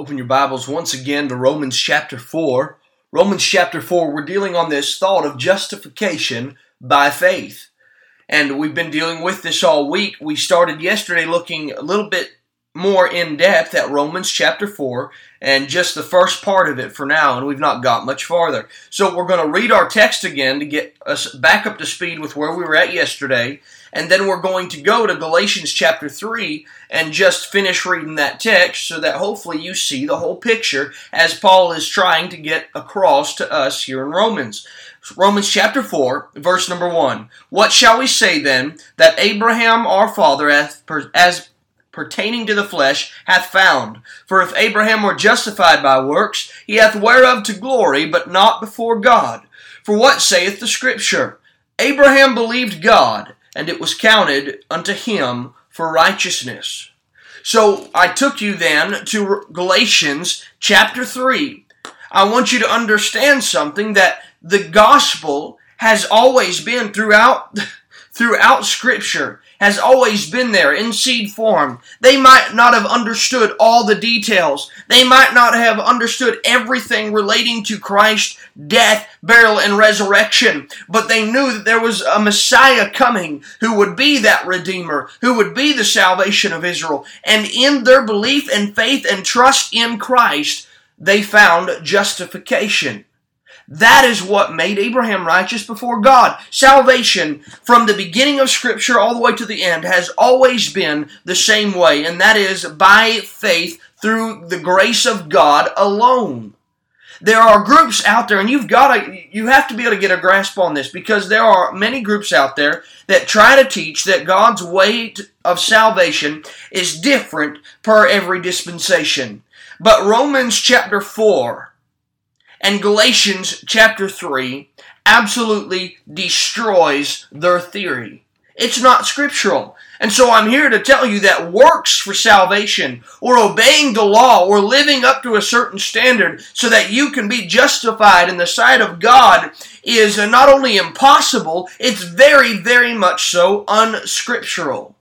Open your Bibles once again to Romans chapter 4. Romans chapter 4, we're dealing on this thought of justification by faith. And we've been dealing with this all week. We started yesterday looking a little bit more in depth at Romans chapter 4 and just the first part of it for now, and we've not got much farther. So we're going to read our text again to get us back up to speed with where we were at yesterday, and then we're going to go to Galatians chapter 3 and just finish reading that text so that hopefully you see the whole picture as Paul is trying to get across to us here in Romans. Romans chapter 4, verse number 1. What shall we say then that Abraham our father, as, as pertaining to the flesh hath found. For if Abraham were justified by works, he hath whereof to glory, but not before God. For what saith the Scripture? Abraham believed God, and it was counted unto him for righteousness. So I took you then to Galatians chapter 3. I want you to understand something that the gospel has always been throughout throughout scripture has always been there in seed form. They might not have understood all the details. They might not have understood everything relating to Christ's death, burial, and resurrection, but they knew that there was a Messiah coming who would be that Redeemer, who would be the salvation of Israel. And in their belief and faith and trust in Christ, they found justification. That is what made Abraham righteous before God. Salvation, from the beginning of Scripture all the way to the end, has always been the same way, and that is by faith through the grace of God alone. There are groups out there, and you've got to, you have to be able to get a grasp on this because there are many groups out there that try to teach that God's way of salvation is different per every dispensation. But Romans chapter 4 and Galatians chapter 3 absolutely destroys their theory. It's not scriptural. And so I'm here to tell you that works for salvation, or obeying the law, or living up to a certain standard so that you can be justified in the sight of God is not only impossible, it's very, very much so unscriptural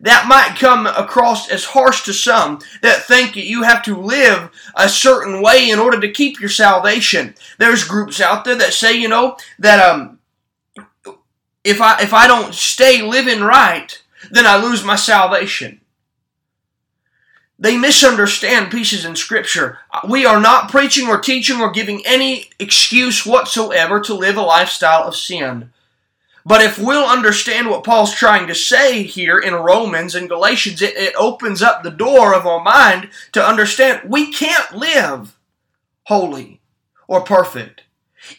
that might come across as harsh to some that think that you have to live a certain way in order to keep your salvation. There's groups out there that say, you know, that um, if I if I don't stay living right, then I lose my salvation. They misunderstand pieces in Scripture. We are not preaching or teaching or giving any excuse whatsoever to live a lifestyle of sin. But if we'll understand what Paul's trying to say here in Romans and Galatians, it, it opens up the door of our mind to understand we can't live holy or perfect.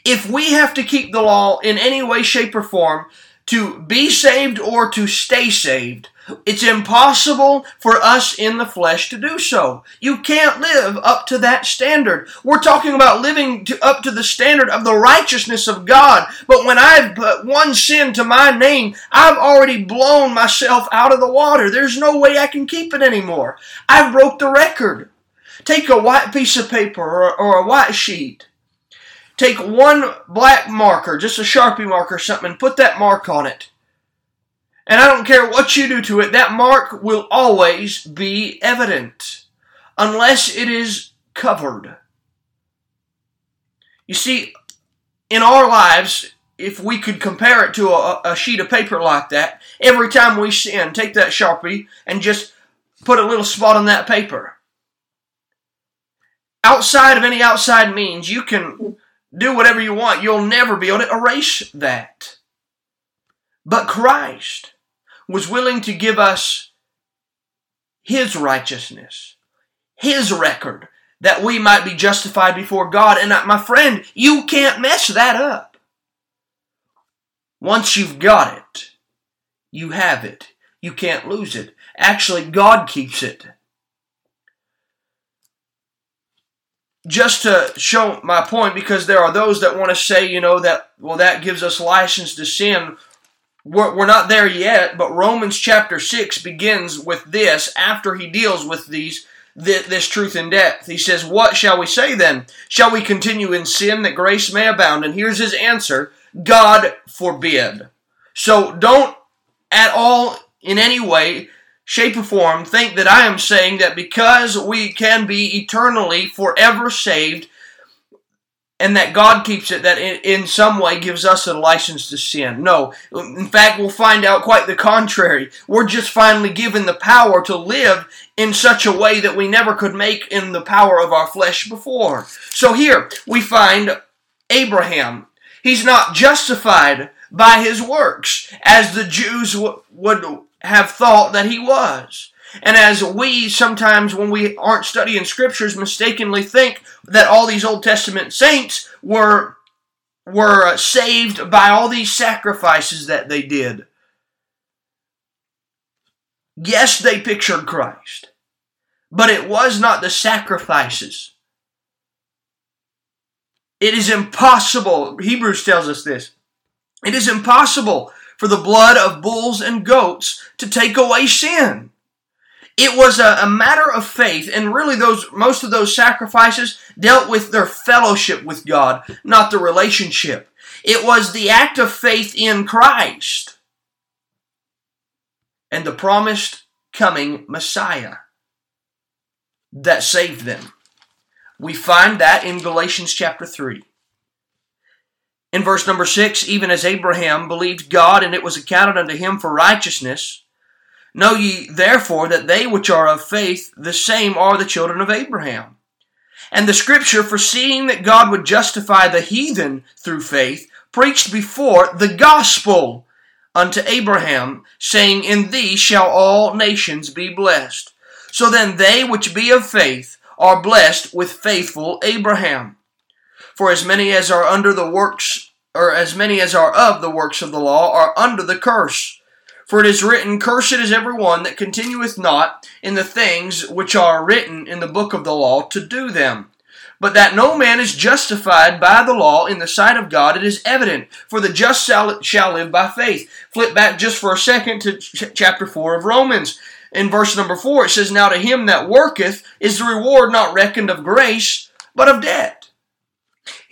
If we have to keep the law in any way, shape, or form to be saved or to stay saved, it's impossible for us in the flesh to do so. You can't live up to that standard. We're talking about living to, up to the standard of the righteousness of God. But when I've put one sin to my name, I've already blown myself out of the water. There's no way I can keep it anymore. I broke the record. Take a white piece of paper or, or a white sheet. Take one black marker, just a Sharpie marker or something, and put that mark on it and I don't care what you do to it, that mark will always be evident unless it is covered. You see, in our lives, if we could compare it to a, a, sheet of paper like that, every time we sin, take that Sharpie and just put a little spot on that paper. Outside of any outside means, you can do whatever you want. You'll never be able to erase that. But Christ, was willing to give us his righteousness, his record, that we might be justified before God. And uh, my friend, you can't mess that up. Once you've got it, you have it. You can't lose it. Actually, God keeps it. Just to show my point, because there are those that want to say, you know, that, well, that gives us license to sin. We're, we're not there yet, but Romans chapter 6 begins with this after he deals with these this truth in depth. He says, What shall we say then? Shall we continue in sin that grace may abound? And here's his answer God forbid. So don't at all, in any way, shape, or form, think that I am saying that because we can be eternally, forever saved, and that God keeps it, that in, some way gives us a license to sin. No. In fact, we'll find out quite the contrary. We're just finally given the power to live in such a way that we never could make in the power of our flesh before. So here we find Abraham. He's not justified by his works, as the Jews w- would have thought that he was. And as we sometimes, when we aren't studying scriptures, mistakenly think that all these Old Testament saints were, were saved by all these sacrifices that they did. Yes, they pictured Christ, but it was not the sacrifices. It is impossible, Hebrews tells us this. It is impossible for the blood of bulls and goats to take away sin. It was a, a, matter of faith, and really those most of those sacrifices dealt with their fellowship with God, not the relationship. It was the act of faith in Christ and the promised coming Messiah that saved them. We find that in Galatians chapter 3. In verse number 6, even as Abraham believed God and it was accounted unto him for righteousness, Know ye therefore that they which are of faith, the same are the children of Abraham. And the scripture, foreseeing that God would justify the heathen through faith, preached before the gospel unto Abraham, saying, In thee shall all nations be blessed. So then they which be of faith are blessed with faithful Abraham. For as many as are under the works, or as many as are of the works of the law, are under the curse. For it is written, Cursed is every one that continueth not in the things which are written in the book of the law to do them. But that no man is justified by the law in the sight of God, it is evident, for the just shall, shall live by faith. Flip back just for a second to ch- chapter 4 of Romans. In verse number 4, it says, Now to him that worketh is the reward not reckoned of grace, but of debt.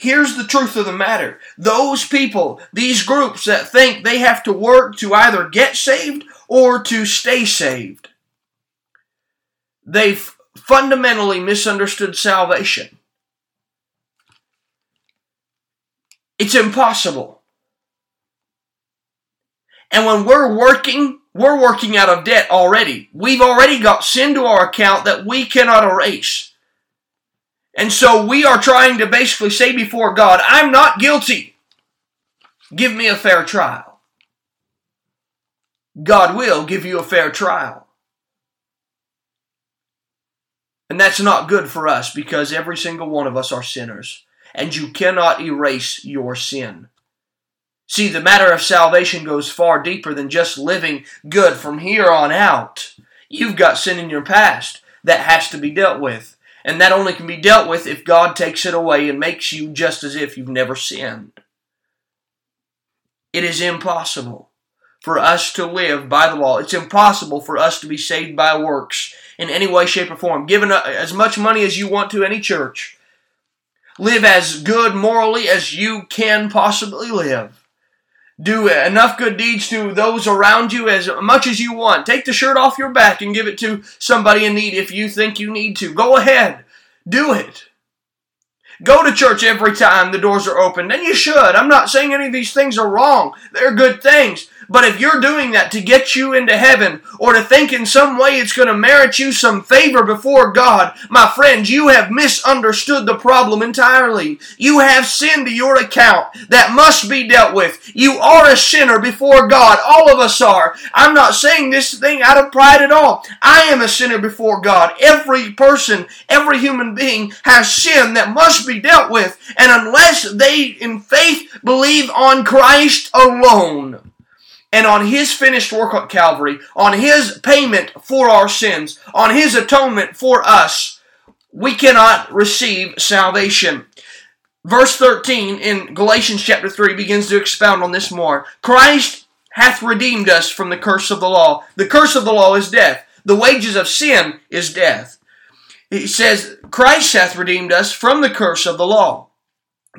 Here's the truth of the matter. Those people, these groups that think they have to work to either get saved or to stay saved, they've fundamentally misunderstood salvation. It's impossible. And when we're working, we're working out of debt already. We've already got sin to our account that we cannot erase. And so we are trying to basically say before God, I'm not guilty. Give me a fair trial. God will give you a fair trial. And that's not good for us because every single one of us are sinners. And you cannot erase your sin. See, the matter of salvation goes far deeper than just living good from here on out. You've got sin in your past that has to be dealt with. And that only can be dealt with if God takes it away and makes you just as if you've never sinned. It is impossible for us to live by the law. It's impossible for us to be saved by works in any way, shape, or form. Given uh, as much money as you want to any church. Live as good morally as you can possibly live do enough good deeds to those around you as much as you want. Take the shirt off your back and give it to somebody in need if you think you need to. Go ahead. Do it. Go to church every time the doors are open. And you should. I'm not saying any of these things are wrong. They're good things. But if you're doing that to get you into heaven or to think in some way it's going to merit you some favor before God, my friends, you have misunderstood the problem entirely. You have sin to your account that must be dealt with. You are a sinner before God. All of us are. I'm not saying this thing out of pride at all. I am a sinner before God. Every person, every human being has sin that must be dealt with. And unless they in faith believe on Christ alone, and on his finished work at Calvary, on his payment for our sins, on his atonement for us, we cannot receive salvation. Verse 13 in Galatians chapter 3 begins to expound on this more. Christ hath redeemed us from the curse of the law. The curse of the law is death. The wages of sin is death. He says, Christ hath redeemed us from the curse of the law,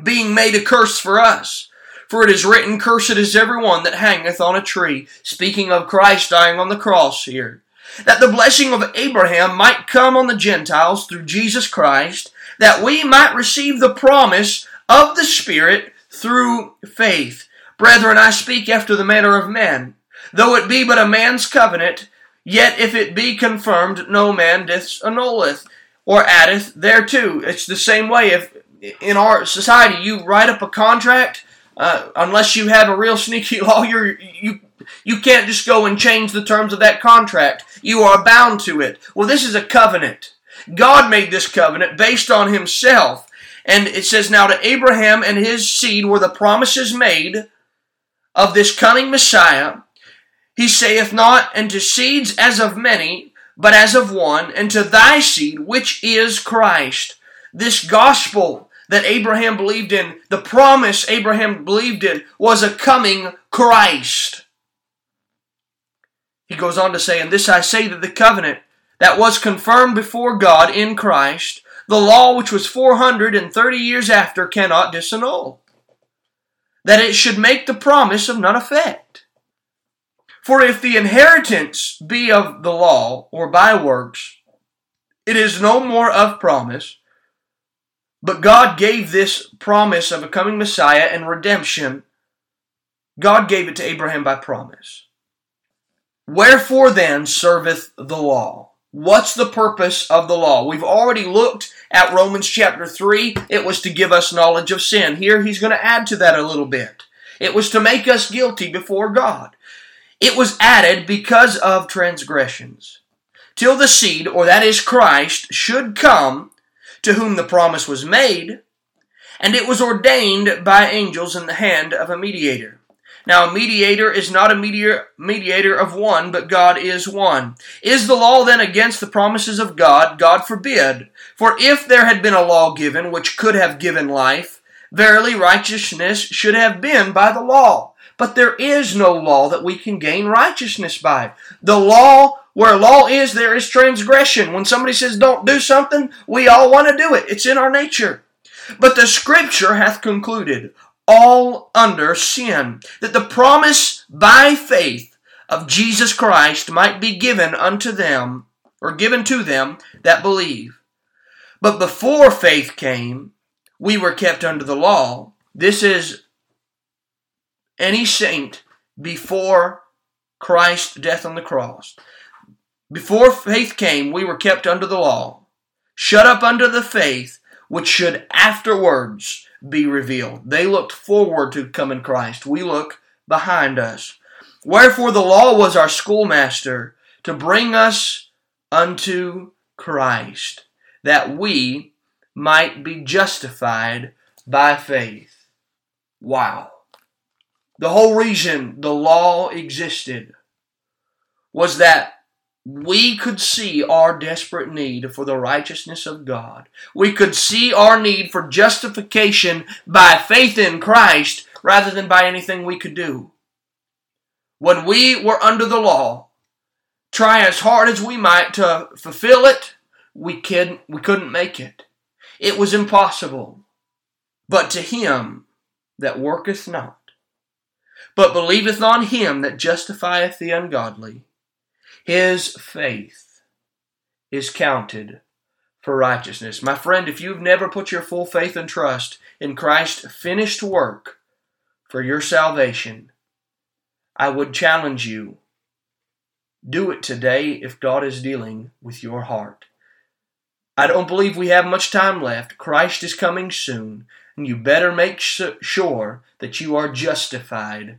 being made a curse for us. For it is written, Cursed is every one that hangeth on a tree. Speaking of Christ dying on the cross here. That the blessing of Abraham might come on the Gentiles through Jesus Christ, that we might receive the promise of the Spirit through faith. Brethren, I speak after the manner of men. Though it be but a man's covenant, yet if it be confirmed, no man disannulleth or addeth thereto. It's the same way if in our society you write up a contract, uh, unless you have a real sneaky lawyer, you you can't just go and change the terms of that contract. You are bound to it. Well, this is a covenant. God made this covenant based on Himself. And it says, Now to Abraham and his seed were the promises made of this coming Messiah. He saith not, unto seeds as of many, but as of one, and to thy seed, which is Christ. This gospel that Abraham believed in, the promise Abraham believed in, was a coming Christ. He goes on to say, And this I say that the covenant that was confirmed before God in Christ, the law which was 430 years after cannot disannul, that it should make the promise of none effect. For if the inheritance be of the law or by works, it is no more of promise, but God gave this promise of a coming Messiah and redemption. God gave it to Abraham by promise. Wherefore then serveth the law? What's the purpose of the law? We've already looked at Romans chapter 3. It was to give us knowledge of sin. Here he's going to add to that a little bit. It was to make us guilty before God. It was added because of transgressions. Till the seed, or that is Christ, should come, to whom the promise was made, and it was ordained by angels in the hand of a mediator. Now, a mediator is not a mediator, of one, but God is one. Is the law then against the promises of God? God forbid. For if there had been a law given which could have given life, verily righteousness should have been by the law. But there is no law that we can gain righteousness by. The law, where law is, there is transgression. When somebody says don't do something, we all want to do it. It's in our nature. But the scripture hath concluded, all under sin, that the promise by faith of Jesus Christ might be given unto them, or given to them that believe. But before faith came, we were kept under the law. This is any saint before Christ's death on the cross. Before faith came, we were kept under the law, shut up under the faith which should afterwards be revealed. They looked forward to come in Christ. We look behind us. Wherefore the law was our schoolmaster to bring us unto Christ, that we might be justified by faith. Wow. The whole reason the law existed was that we could see our desperate need for the righteousness of God. We could see our need for justification by faith in Christ rather than by anything we could do. When we were under the law, try as hard as we might to fulfill it, we, could, we couldn't make it. It was impossible. But to him that worketh not, but believeth on him that justifieth the ungodly, his faith is counted for righteousness. My friend, if you've never put your full faith and trust in Christ's finished work for your salvation, I would challenge you do it today if God is dealing with your heart. I don't believe we have much time left. Christ is coming soon, and you better make sure that you are justified